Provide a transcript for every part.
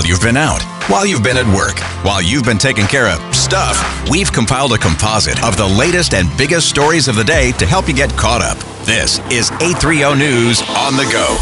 While you've been out, while you've been at work, while you've been taking care of stuff, we've compiled a composite of the latest and biggest stories of the day to help you get caught up. This is 830 News on the go.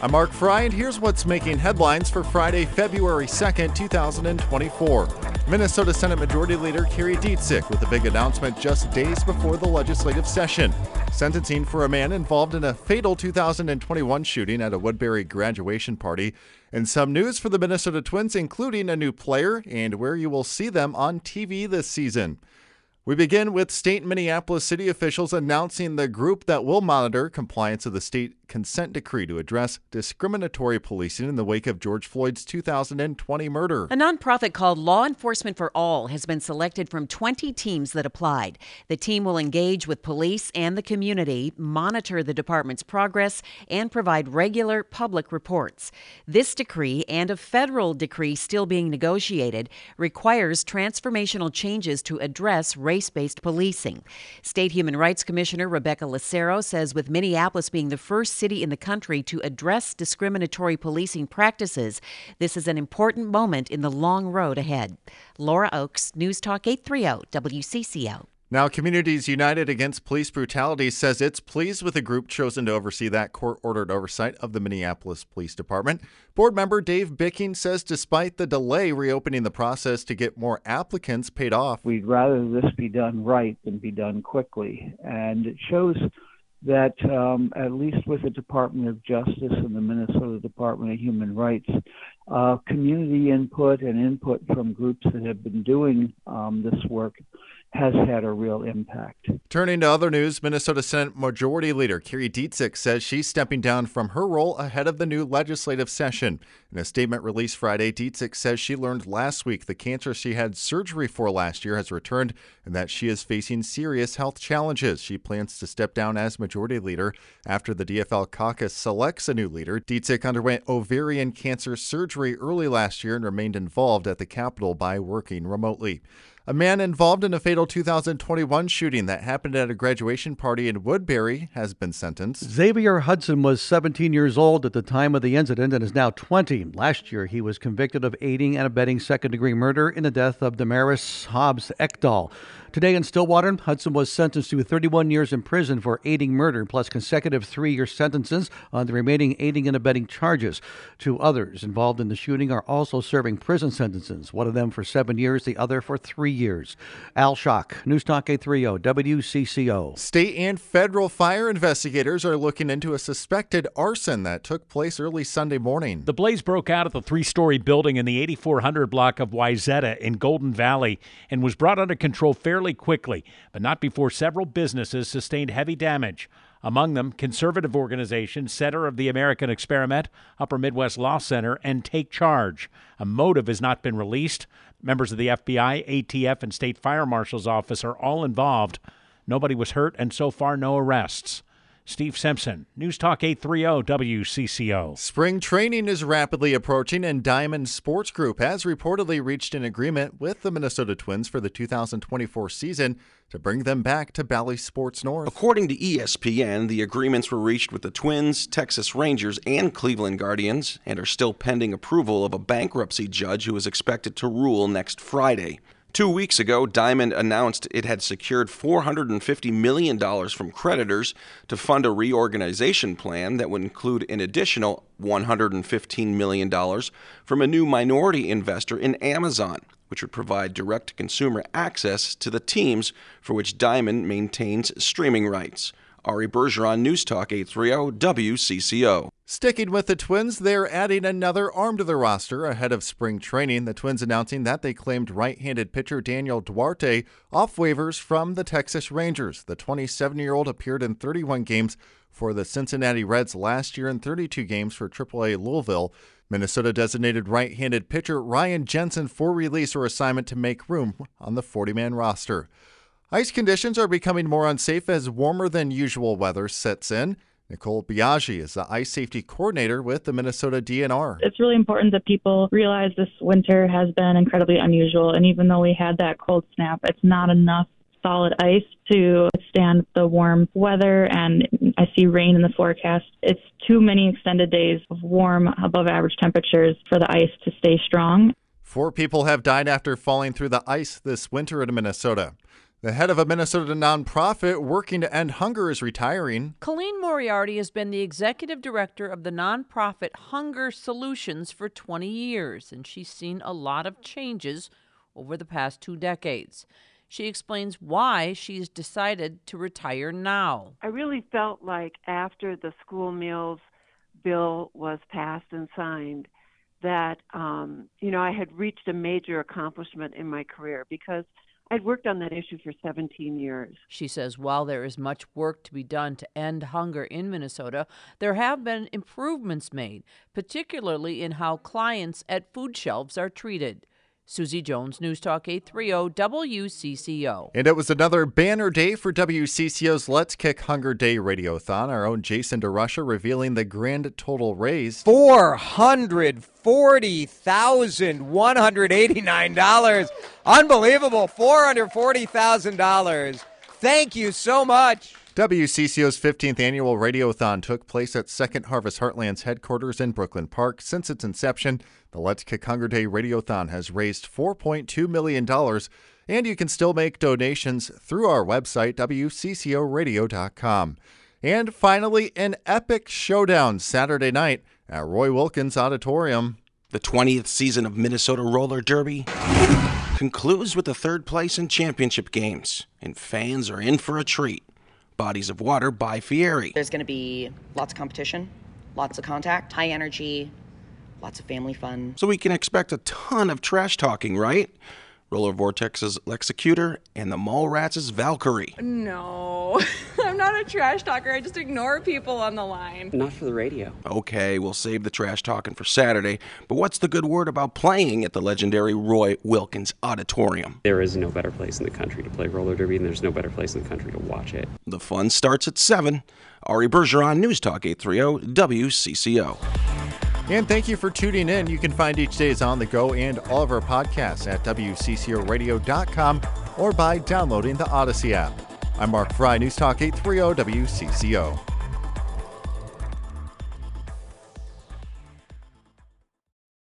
I'm Mark Freie, and here's what's making headlines for Friday, February 2nd, 2024. Minnesota Senate Majority Leader Kari Dziedzic with a big announcement just days before the legislative session. Sentencing for a man involved in a fatal 2021 shooting at a Woodbury graduation party. And some news for the Minnesota Twins, including a new player and where you will see them on TV this season. We begin with state Minneapolis city officials announcing the group that will monitor compliance of the state consent decree to address discriminatory policing in the wake of George Floyd's 2020 murder. A nonprofit called Law Enforcement for All has been selected from 20 teams that applied. The team will engage with police and the community, monitor the department's progress, and provide regular public reports. This decree and a federal decree still being negotiated requires transformational changes to address race based policing. State Human Rights Commissioner Rebecca Lucero says with Minneapolis being the first city in the country to address discriminatory policing practices, this is an important moment in the long road ahead. Laura Oakes, News Talk 830 WCCO. Now, Communities United Against Police Brutality says it's pleased with the group chosen to oversee that court ordered oversight of the Minneapolis Police Department. Board member Dave Bicking says despite the delay reopening the process to get more applicants paid off, we'd rather this be done right than be done quickly. And it shows that um, at least with the Department of Justice and the Minnesota Department of Human Rights, uh, community input and input from groups that have been doing um, this work has had a real impact. Turning to other news, Minnesota Senate Majority Leader Kari Dziedzic says she's stepping down from her role ahead of the new legislative session. In a statement released Friday, Dziedzic says she learned last week the cancer she had surgery for last year has returned and that she is facing serious health challenges. She plans to step down as Majority Leader after the DFL caucus selects a new leader. Dziedzic underwent ovarian cancer surgery early last year and remained involved at the Capitol by working remotely. A man involved in a fatal 2021 shooting that happened at a graduation party in Woodbury has been sentenced. Xavier Hudson was 17 years old at the time of the incident and is now 20. Last year, he was convicted of aiding and abetting second degree murder in the death of Damaris Hobbs Ekdahl. Today in Stillwater, Hudson was sentenced to 31 years in prison for aiding murder, plus consecutive three year sentences on the remaining aiding and abetting charges. Two others involved in the shooting are also serving prison sentences, one of them for seven years, the other for three years. Al Shock, Newstalk 830, WCCO. State and federal fire investigators are looking into a suspected arson that took place early Sunday morning. The blaze broke out at the three story building in the 8400 block of Wayzata in Golden Valley and was brought under control fairly fairly quickly, but not before several businesses sustained heavy damage. Among them, conservative organizations Center of the American Experiment, Upper Midwest Law Center, and Take Charge. A motive has not been released. Members of the FBI, ATF, and State Fire Marshal's Office are all involved. Nobody was hurt, and so far, no arrests. Steve Simpson, News Talk 830 WCCO. Spring training is rapidly approaching, and Diamond Sports Group has reportedly reached an agreement with the Minnesota Twins for the 2024 season to bring them back to Bally Sports North. According to ESPN, the agreements were reached with the Twins, Texas Rangers, and Cleveland Guardians and are still pending approval of a bankruptcy judge who is expected to rule next Friday. Two weeks ago, Diamond announced it had secured $450 million from creditors to fund a reorganization plan that would include an additional $115 million from a new minority investor in Amazon, which would provide direct consumer access to the teams for which Diamond maintains streaming rights. Ari Bergeron, News Talk 830 WCCO. Sticking with the Twins, they're adding another arm to the roster ahead of spring training. The Twins announcing that they claimed right handed pitcher Daniel Duarte off waivers from the Texas Rangers. The 27 year old appeared in 31 games for the Cincinnati Reds last year and 32 games for AAA Louisville. Minnesota designated right handed pitcher Ryan Jensen for release or assignment to make room on the 40 man roster. Ice conditions are becoming more unsafe as warmer than usual weather sets in. Nicole Biaggi is the ice safety coordinator with the Minnesota DNR. It's really important that people realize this winter has been incredibly unusual. And even though we had that cold snap, it's not enough solid ice to withstand the warm weather, and I see rain in the forecast. It's too many extended days of warm, above average temperatures for the ice to stay strong. Four people have died after falling through the ice this winter in Minnesota. The head of a Minnesota nonprofit working to end hunger is retiring. Colleen Moriarty has been the executive director of the nonprofit Hunger Solutions for 20 years, and she's seen a lot of changes over the past two decades. She explains why she's decided to retire now. I really felt like after the school meals bill was passed and signed, that um, you know I had reached a major accomplishment in my career because I'd worked on that issue for 17 years. She says while there is much work to be done to end hunger in Minnesota, there have been improvements made, particularly in how clients at food shelves are treated. Susie Jones, News Talk 830 WCCO. And it was another banner day for WCCO's Let's Kick Hunger Day Radiothon. Our own Jason DeRusha revealing the grand total raised $440,189. Unbelievable. $440,000. Thank you so much. WCCO's 15th annual Radiothon took place at Second Harvest Heartland's headquarters in Brooklyn Park. Since its inception, the Let's Kick Hunger Day Radiothon has raised $4.2 million, and you can still make donations through our website, WCCORadio.com. And finally, an epic showdown Saturday night at Roy Wilkins Auditorium. The 20th season of Minnesota Roller Derby concludes with the third place in championship games, and fans are in for a treat. Bodies of Water by Fieri. There's going to be lots of competition, lots of contact, high energy, lots of family fun. So we can expect a ton of trash talking, right? Roller Vortex's Lexicutor and the Mallrats' is Valkyrie. No, I'm not a trash talker. I just ignore people on the line. Not for the radio. Okay, we'll save the trash talking for Saturday. But what's the good word about playing at the legendary Roy Wilkins Auditorium? There is no better place in the country to play roller derby, and there's no better place in the country to watch it. The fun starts at 7. Ari Bergeron, News Talk 830 WCCO. And thank you for tuning in. You can find each day's On the Go and all of our podcasts at WCCORadio.com or by downloading the Odyssey app. I'm Mark Freie, News Talk 830 WCCO.